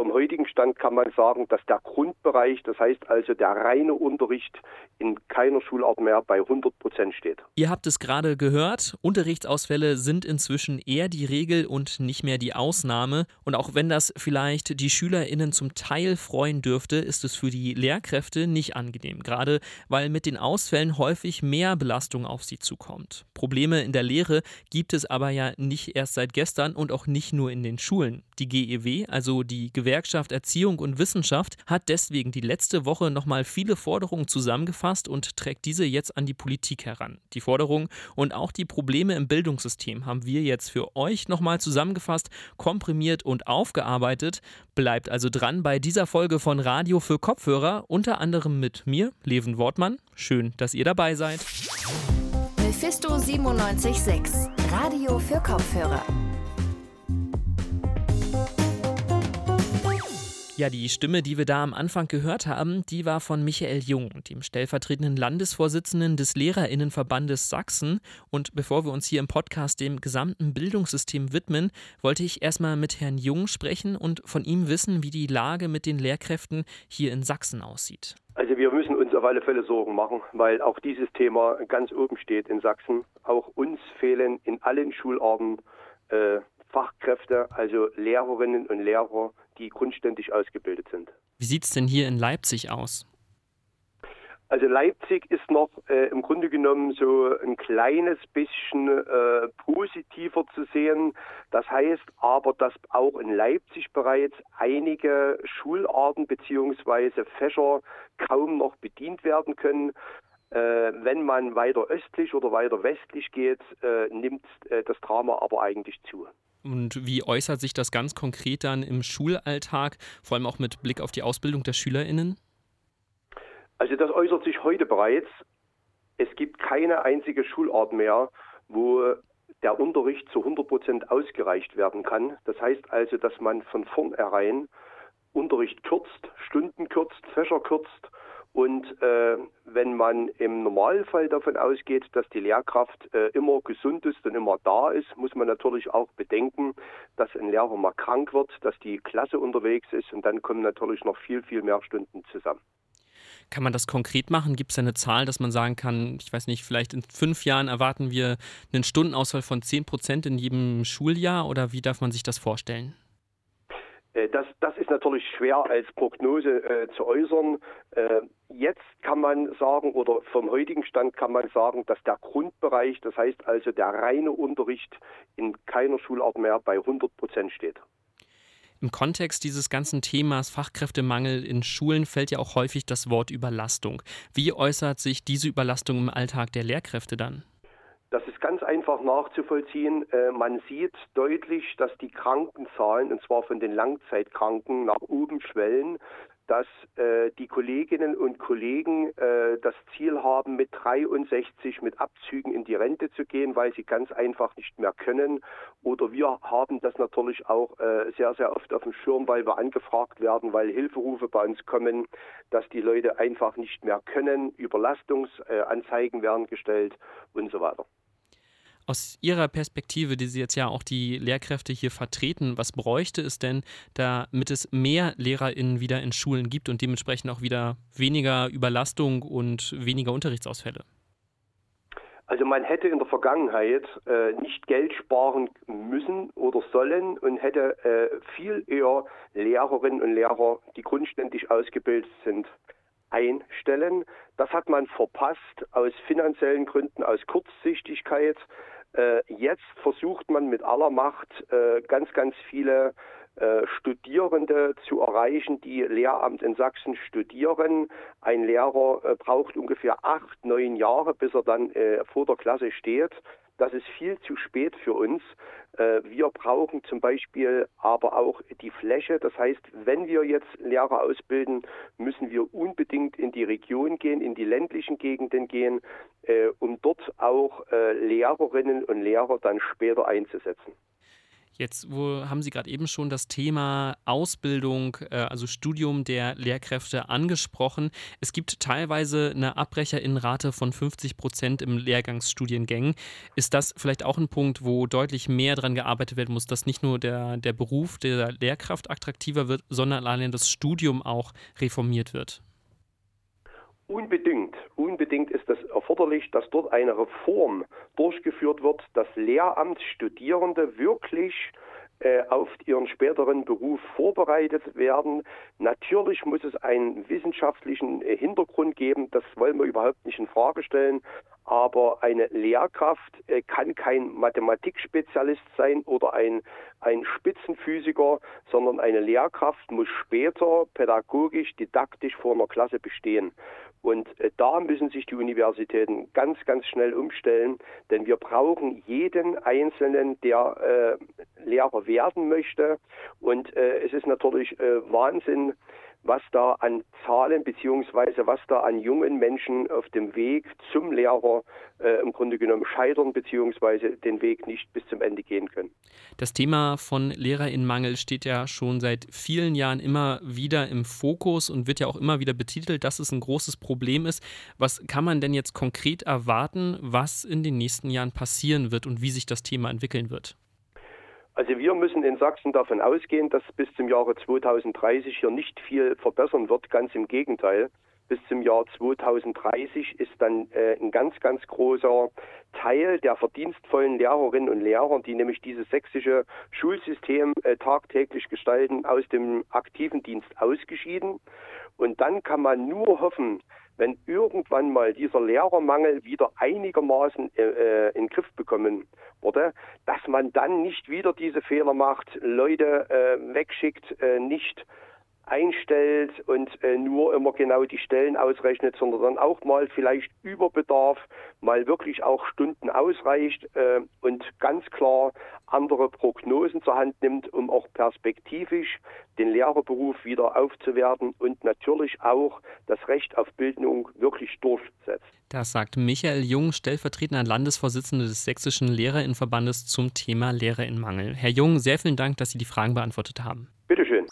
Vom heutigen Stand kann man sagen, dass der Grundbereich, das heißt also der reine Unterricht in keiner Schulart mehr bei 100 Prozent steht. Ihr habt es gerade gehört, Unterrichtsausfälle sind inzwischen eher die Regel und nicht mehr die Ausnahme. Und auch wenn das vielleicht die SchülerInnen zum Teil freuen dürfte, ist es für die Lehrkräfte nicht angenehm. Gerade weil mit den Ausfällen häufig mehr Belastung auf sie zukommt. Probleme in der Lehre gibt es aber ja nicht erst seit gestern und auch nicht nur in den Schulen. Die GEW, also die Gewerkschaft Erziehung und Wissenschaft, hat deswegen die letzte Woche nochmal viele Forderungen zusammengefasst und trägt diese jetzt an die Politik heran. Die Forderungen und auch die Probleme im Bildungssystem haben wir jetzt für euch nochmal zusammengefasst, komprimiert und aufgearbeitet. Bleibt also dran bei dieser Folge von Radio für Kopfhörer, unter anderem mit mir, Leven Wortmann. Schön, dass ihr dabei seid. Mephisto 97.6, Radio für Kopfhörer. Ja, die Stimme, die wir da am Anfang gehört haben, die war von Michael Jung, dem stellvertretenden Landesvorsitzenden des Lehrerinnenverbandes Sachsen. Und bevor wir uns hier im Podcast dem gesamten Bildungssystem widmen, wollte ich erstmal mit Herrn Jung sprechen und von ihm wissen, wie die Lage mit den Lehrkräften hier in Sachsen aussieht. Also wir müssen uns auf alle Fälle Sorgen machen, weil auch dieses Thema ganz oben steht in Sachsen. Auch uns fehlen in allen Schularten äh, Fachkräfte, also Lehrerinnen und Lehrer, die grundständig ausgebildet sind. Wie sieht es denn hier in Leipzig aus? Also Leipzig ist noch äh, im Grunde genommen so ein kleines bisschen äh, positiver zu sehen. Das heißt aber, dass auch in Leipzig bereits einige Schularten bzw. Fächer kaum noch bedient werden können. Äh, wenn man weiter östlich oder weiter westlich geht, äh, nimmt äh, das Drama aber eigentlich zu. Und wie äußert sich das ganz konkret dann im Schulalltag, vor allem auch mit Blick auf die Ausbildung der SchülerInnen? Also das äußert sich heute bereits. Es gibt keine einzige Schulart mehr, wo der Unterricht zu 100 Prozent ausgereicht werden kann. Das heißt also, dass man von vornherein Unterricht kürzt, Stunden kürzt, Fächer kürzt und äh, wenn man im Normalfall davon ausgeht, dass die Lehrkraft äh, immer gesund ist und immer da ist, muss man natürlich auch bedenken, dass ein Lehrer mal krank wird, dass die Klasse unterwegs ist und dann kommen natürlich noch viel, viel mehr Stunden zusammen. Kann man das konkret machen? Gibt es eine Zahl, dass man sagen kann, ich weiß nicht, vielleicht in fünf Jahren erwarten wir einen Stundenausfall von 10 Prozent in jedem Schuljahr oder wie darf man sich das vorstellen? Äh, das, das ist natürlich schwer als Prognose äh, zu äußern. Äh, jetzt kann man sagen, oder vom heutigen Stand kann man sagen, dass der Grundbereich, das heißt also der reine Unterricht in keiner Schulart mehr bei 100 Prozent steht. Im Kontext dieses ganzen Themas Fachkräftemangel in Schulen fällt ja auch häufig das Wort Überlastung. Wie äußert sich diese Überlastung im Alltag der Lehrkräfte dann? Das ist ganz einfach nachzuvollziehen. Äh, man sieht deutlich, dass die Krankenzahlen, und zwar von den Langzeitkranken, nach oben schwellen dass äh, die Kolleginnen und Kollegen äh, das Ziel haben, mit 63 mit Abzügen in die Rente zu gehen, weil sie ganz einfach nicht mehr können. Oder wir haben das natürlich auch äh, sehr, sehr oft auf dem Schirm, weil wir angefragt werden, weil Hilferufe bei uns kommen, dass die Leute einfach nicht mehr können. Überlastungsanzeigen werden gestellt und so weiter. Aus Ihrer Perspektive, die Sie jetzt ja auch die Lehrkräfte hier vertreten, was bräuchte es denn, damit es mehr LehrerInnen wieder in Schulen gibt und dementsprechend auch wieder weniger Überlastung und weniger Unterrichtsausfälle? Also man hätte in der Vergangenheit äh, nicht Geld sparen müssen oder sollen und hätte äh, viel eher Lehrerinnen und Lehrer, die grundständig ausgebildet sind, einstellen. Das hat man verpasst aus finanziellen Gründen, aus Kurzsichtigkeit. Äh, jetzt versucht man mit aller Macht äh, ganz, ganz viele äh, Studierende zu erreichen, die Lehramt in Sachsen studieren. Ein Lehrer braucht ungefähr acht, neun Jahre, bis er dann vor der Klasse steht. Das ist viel zu spät für uns. Äh, wir brauchen zum Beispiel aber auch die Fläche. Das heißt, wenn wir jetzt Lehrer ausbilden, müssen wir unbedingt in die Region gehen, in die ländlichen Gegenden gehen, äh, um dort auch äh, Lehrerinnen und Lehrer dann später einzusetzen. Jetzt wo, haben Sie gerade eben schon das Thema Ausbildung, äh, also Studium der Lehrkräfte angesprochen. Es gibt teilweise eine Abbrecherinnenrate von 50 Prozent im Lehrgangsstudiengängen. Ist das vielleicht auch ein Punkt, wo deutlich mehr daran gearbeitet werden muss, dass nicht nur der, der Beruf der Lehrkraft attraktiver wird, sondern allein das Studium auch reformiert wird? Unbedingt, unbedingt ist es erforderlich, dass dort eine Reform durchgeführt wird, dass Lehramtsstudierende wirklich äh, auf ihren späteren Beruf vorbereitet werden. Natürlich muss es einen wissenschaftlichen äh, Hintergrund geben, das wollen wir überhaupt nicht in Frage stellen, aber eine Lehrkraft äh, kann kein Mathematikspezialist sein oder ein, ein Spitzenphysiker, sondern eine Lehrkraft muss später pädagogisch, didaktisch vor einer Klasse bestehen. Und äh, da müssen sich die Universitäten ganz, ganz schnell umstellen, denn wir brauchen jeden Einzelnen, der äh, Lehrer werden möchte. Und äh, es ist natürlich äh, Wahnsinn, was da an Zahlen beziehungsweise was da an jungen Menschen auf dem Weg zum Lehrer äh, im Grunde genommen scheitern beziehungsweise den Weg nicht bis zum Ende gehen können. Das Thema von Lehrerinnenmangel steht ja schon seit vielen Jahren immer wieder im Fokus und wird ja auch immer wieder betitelt, dass es ein großes Problem ist. Was kann man denn jetzt konkret erwarten, was in den nächsten Jahren passieren wird und wie sich das Thema entwickeln wird? Also wir müssen in Sachsen davon ausgehen, dass bis zum Jahre 2030 hier nicht viel verbessern wird. Ganz im Gegenteil. Bis zum Jahr 2030 ist dann äh, ein ganz, ganz großer Teil der verdienstvollen Lehrerinnen und Lehrer, die nämlich dieses sächsische Schulsystem äh, tagtäglich gestalten, aus dem aktiven Dienst ausgeschieden. Und dann kann man nur hoffen, wenn irgendwann mal dieser Lehrermangel wieder einigermaßen äh, äh, in den Griff bekommen wurde, dass man dann nicht wieder diese Fehler macht, Leute äh, wegschickt, äh, nicht einstellt und äh, nur immer genau die Stellen ausrechnet, sondern dann auch mal vielleicht über Bedarf, mal wirklich auch Stunden ausreicht äh, und ganz klar andere Prognosen zur Hand nimmt, um auch perspektivisch den Lehrerberuf wieder aufzuwerten und natürlich auch das Recht auf Bildung wirklich durchsetzt. Das sagt Michael Jung, stellvertretender Landesvorsitzender des Sächsischen Lehrerinnenverbandes zum Thema Lehrerinnenmangel. Herr Jung, sehr vielen Dank, dass Sie die Fragen beantwortet haben. Bitteschön.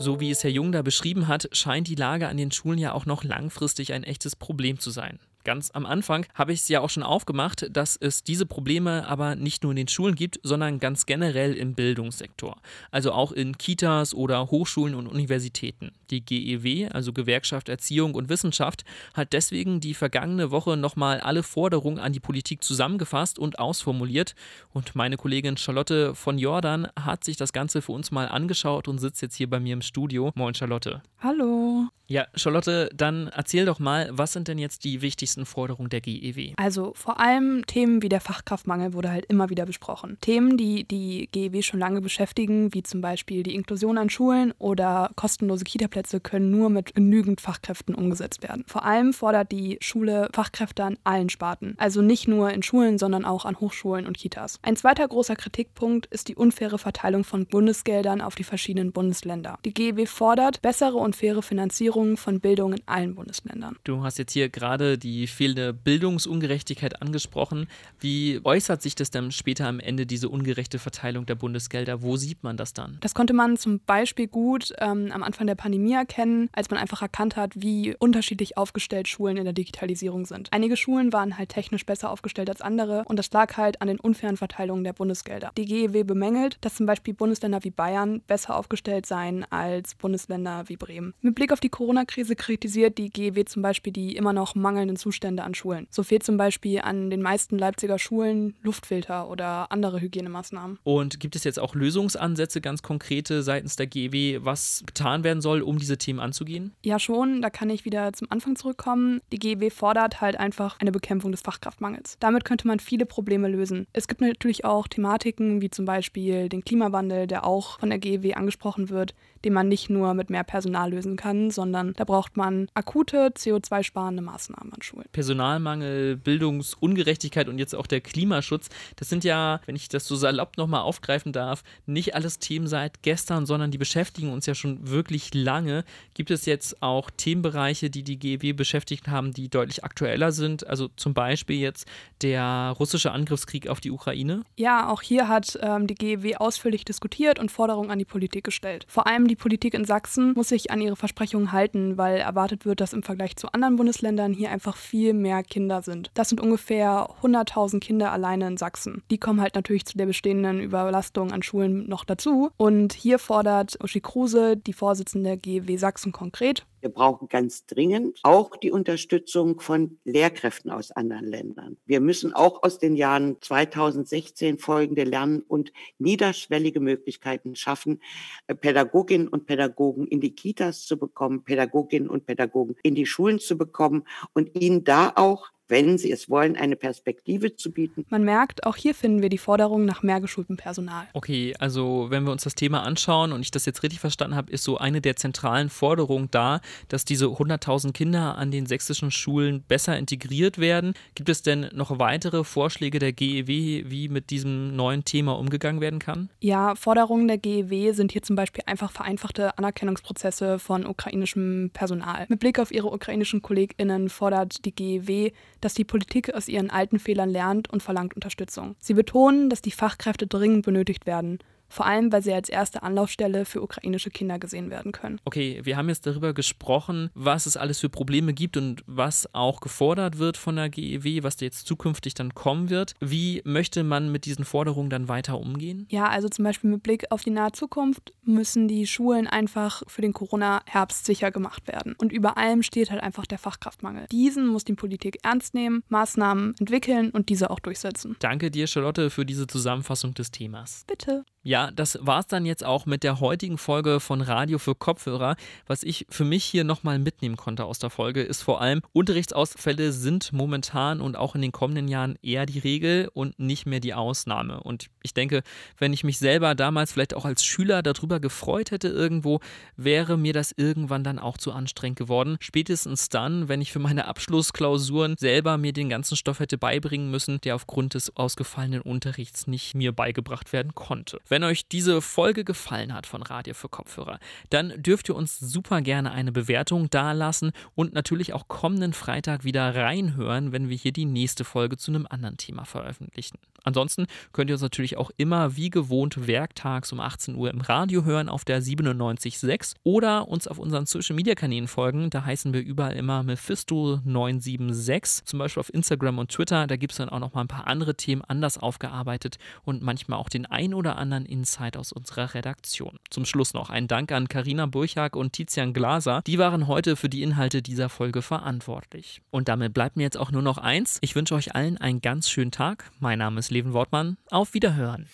So wie es Herr Jung da beschrieben hat, scheint die Lage an den Schulen ja auch noch langfristig ein echtes Problem zu sein. Ganz am Anfang habe ich es ja auch schon aufgemacht, dass es diese Probleme aber nicht nur in den Schulen gibt, sondern ganz generell im Bildungssektor. Also auch in Kitas oder Hochschulen und Universitäten. Die GEW, also Gewerkschaft Erziehung und Wissenschaft, hat deswegen die vergangene Woche nochmal alle Forderungen an die Politik zusammengefasst und ausformuliert. Und meine Kollegin Charlotte von Jordan hat sich das Ganze für uns mal angeschaut und sitzt jetzt hier bei mir im Studio. Moin Charlotte. Hallo. Ja, Charlotte, dann erzähl doch mal, was sind denn jetzt die wichtigsten Forderungen der GEW? Also vor allem Themen wie der Fachkraftmangel wurde halt immer wieder besprochen. Themen, die die GEW schon lange beschäftigen, wie zum Beispiel die Inklusion an Schulen oder kostenlose Kitaplätze, können nur mit genügend Fachkräften umgesetzt werden. Vor allem fordert die Schule Fachkräfte an allen Sparten, also nicht nur in Schulen, sondern auch an Hochschulen und Kitas. Ein zweiter großer Kritikpunkt ist die unfaire Verteilung von Bundesgeldern auf die verschiedenen Bundesländer. Die GEW fordert bessere und faire Finanzierung Finanzierung von Bildung in allen Bundesländern. Du hast jetzt hier gerade die fehlende Bildungsungerechtigkeit angesprochen. Wie äußert sich das dann später am Ende, diese ungerechte Verteilung der Bundesgelder? Wo sieht man das dann? Das konnte man zum Beispiel gut ähm, am Anfang der Pandemie erkennen, als man einfach erkannt hat, wie unterschiedlich aufgestellt Schulen in der Digitalisierung sind. Einige Schulen waren halt technisch besser aufgestellt als andere und das lag halt an den unfairen Verteilungen der Bundesgelder. Die GEW bemängelt, dass zum Beispiel Bundesländer wie Bayern besser aufgestellt seien als Bundesländer wie Bremen. Mit Blick auf die Corona Corona-Krise kritisiert die GEW zum Beispiel die immer noch mangelnden Zustände an Schulen. So fehlt zum Beispiel an den meisten Leipziger Schulen Luftfilter oder andere Hygienemaßnahmen. Und gibt es jetzt auch Lösungsansätze, ganz konkrete seitens der GEW, was getan werden soll, um diese Themen anzugehen? Ja, schon. Da kann ich wieder zum Anfang zurückkommen. Die GEW fordert halt einfach eine Bekämpfung des Fachkraftmangels. Damit könnte man viele Probleme lösen. Es gibt natürlich auch Thematiken wie zum Beispiel den Klimawandel, der auch von der GEW angesprochen wird, den man nicht nur mit mehr Personal lösen kann, sondern sondern da braucht man akute CO2-sparende Maßnahmen an Schulen. Personalmangel, Bildungsungerechtigkeit und jetzt auch der Klimaschutz, das sind ja, wenn ich das so salopp nochmal aufgreifen darf, nicht alles Themen seit gestern, sondern die beschäftigen uns ja schon wirklich lange. Gibt es jetzt auch Themenbereiche, die die GEW beschäftigt haben, die deutlich aktueller sind? Also zum Beispiel jetzt der russische Angriffskrieg auf die Ukraine? Ja, auch hier hat ähm, die GEW ausführlich diskutiert und Forderungen an die Politik gestellt. Vor allem die Politik in Sachsen muss sich an ihre Versprechungen halten, weil erwartet wird, dass im Vergleich zu anderen Bundesländern hier einfach viel mehr Kinder sind. Das sind ungefähr 100.000 Kinder alleine in Sachsen. Die kommen halt natürlich zu der bestehenden Überlastung an Schulen noch dazu. Und hier fordert Uschi Kruse, die Vorsitzende GEW Sachsen konkret, wir brauchen ganz dringend auch die Unterstützung von Lehrkräften aus anderen Ländern. Wir müssen auch aus den Jahren 2016 folgende lernen und niederschwellige Möglichkeiten schaffen, äh, Pädagoginnen und Pädagogen in die Kitas zu bekommen, Pädagoginnen und Pädagogen in die Schulen zu bekommen und ihnen da auch wenn sie es wollen, eine Perspektive zu bieten. Man merkt, auch hier finden wir die Forderung nach mehr geschultem Personal. Okay, also wenn wir uns das Thema anschauen und ich das jetzt richtig verstanden habe, ist so eine der zentralen Forderungen da, dass diese 100.000 Kinder an den sächsischen Schulen besser integriert werden. Gibt es denn noch weitere Vorschläge der GEW, wie mit diesem neuen Thema umgegangen werden kann? Ja, Forderungen der GEW sind hier zum Beispiel einfach vereinfachte Anerkennungsprozesse von ukrainischem Personal. Mit Blick auf ihre ukrainischen KollegInnen fordert die GEW, dass die Politik aus ihren alten Fehlern lernt und verlangt Unterstützung. Sie betonen, dass die Fachkräfte dringend benötigt werden vor allem weil sie als erste Anlaufstelle für ukrainische Kinder gesehen werden können. Okay, wir haben jetzt darüber gesprochen, was es alles für Probleme gibt und was auch gefordert wird von der GEW, was jetzt zukünftig dann kommen wird. Wie möchte man mit diesen Forderungen dann weiter umgehen? Ja, also zum Beispiel mit Blick auf die nahe Zukunft müssen die Schulen einfach für den Corona-Herbst sicher gemacht werden. Und über allem steht halt einfach der Fachkraftmangel. Diesen muss die Politik ernst nehmen, Maßnahmen entwickeln und diese auch durchsetzen. Danke dir, Charlotte, für diese Zusammenfassung des Themas. Bitte. Ja, das war es dann jetzt auch mit der heutigen Folge von Radio für Kopfhörer. Was ich für mich hier nochmal mitnehmen konnte aus der Folge, ist vor allem, Unterrichtsausfälle sind momentan und auch in den kommenden Jahren eher die Regel und nicht mehr die Ausnahme. Und ich denke, wenn ich mich selber damals vielleicht auch als Schüler darüber gefreut hätte irgendwo, wäre mir das irgendwann dann auch zu anstrengend geworden. Spätestens dann, wenn ich für meine Abschlussklausuren selber mir den ganzen Stoff hätte beibringen müssen, der aufgrund des ausgefallenen Unterrichts nicht mir beigebracht werden konnte. Wenn wenn euch diese Folge gefallen hat von Radio für Kopfhörer, dann dürft ihr uns super gerne eine Bewertung dalassen und natürlich auch kommenden Freitag wieder reinhören, wenn wir hier die nächste Folge zu einem anderen Thema veröffentlichen. Ansonsten könnt ihr uns natürlich auch immer wie gewohnt werktags um 18 Uhr im Radio hören auf der 97.6 oder uns auf unseren Social Media Kanälen folgen. Da heißen wir überall immer Mephisto976, zum Beispiel auf Instagram und Twitter. Da gibt es dann auch noch mal ein paar andere Themen anders aufgearbeitet und manchmal auch den ein oder anderen Insight aus unserer Redaktion. Zum Schluss noch ein Dank an Karina Burchak und Tizian Glaser. Die waren heute für die Inhalte dieser Folge verantwortlich. Und damit bleibt mir jetzt auch nur noch eins. Ich wünsche euch allen einen ganz schönen Tag. Mein Name ist Leven Wortmann. Auf Wiederhören.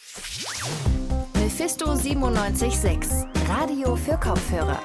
Mephisto 976, Radio für Kopfhörer.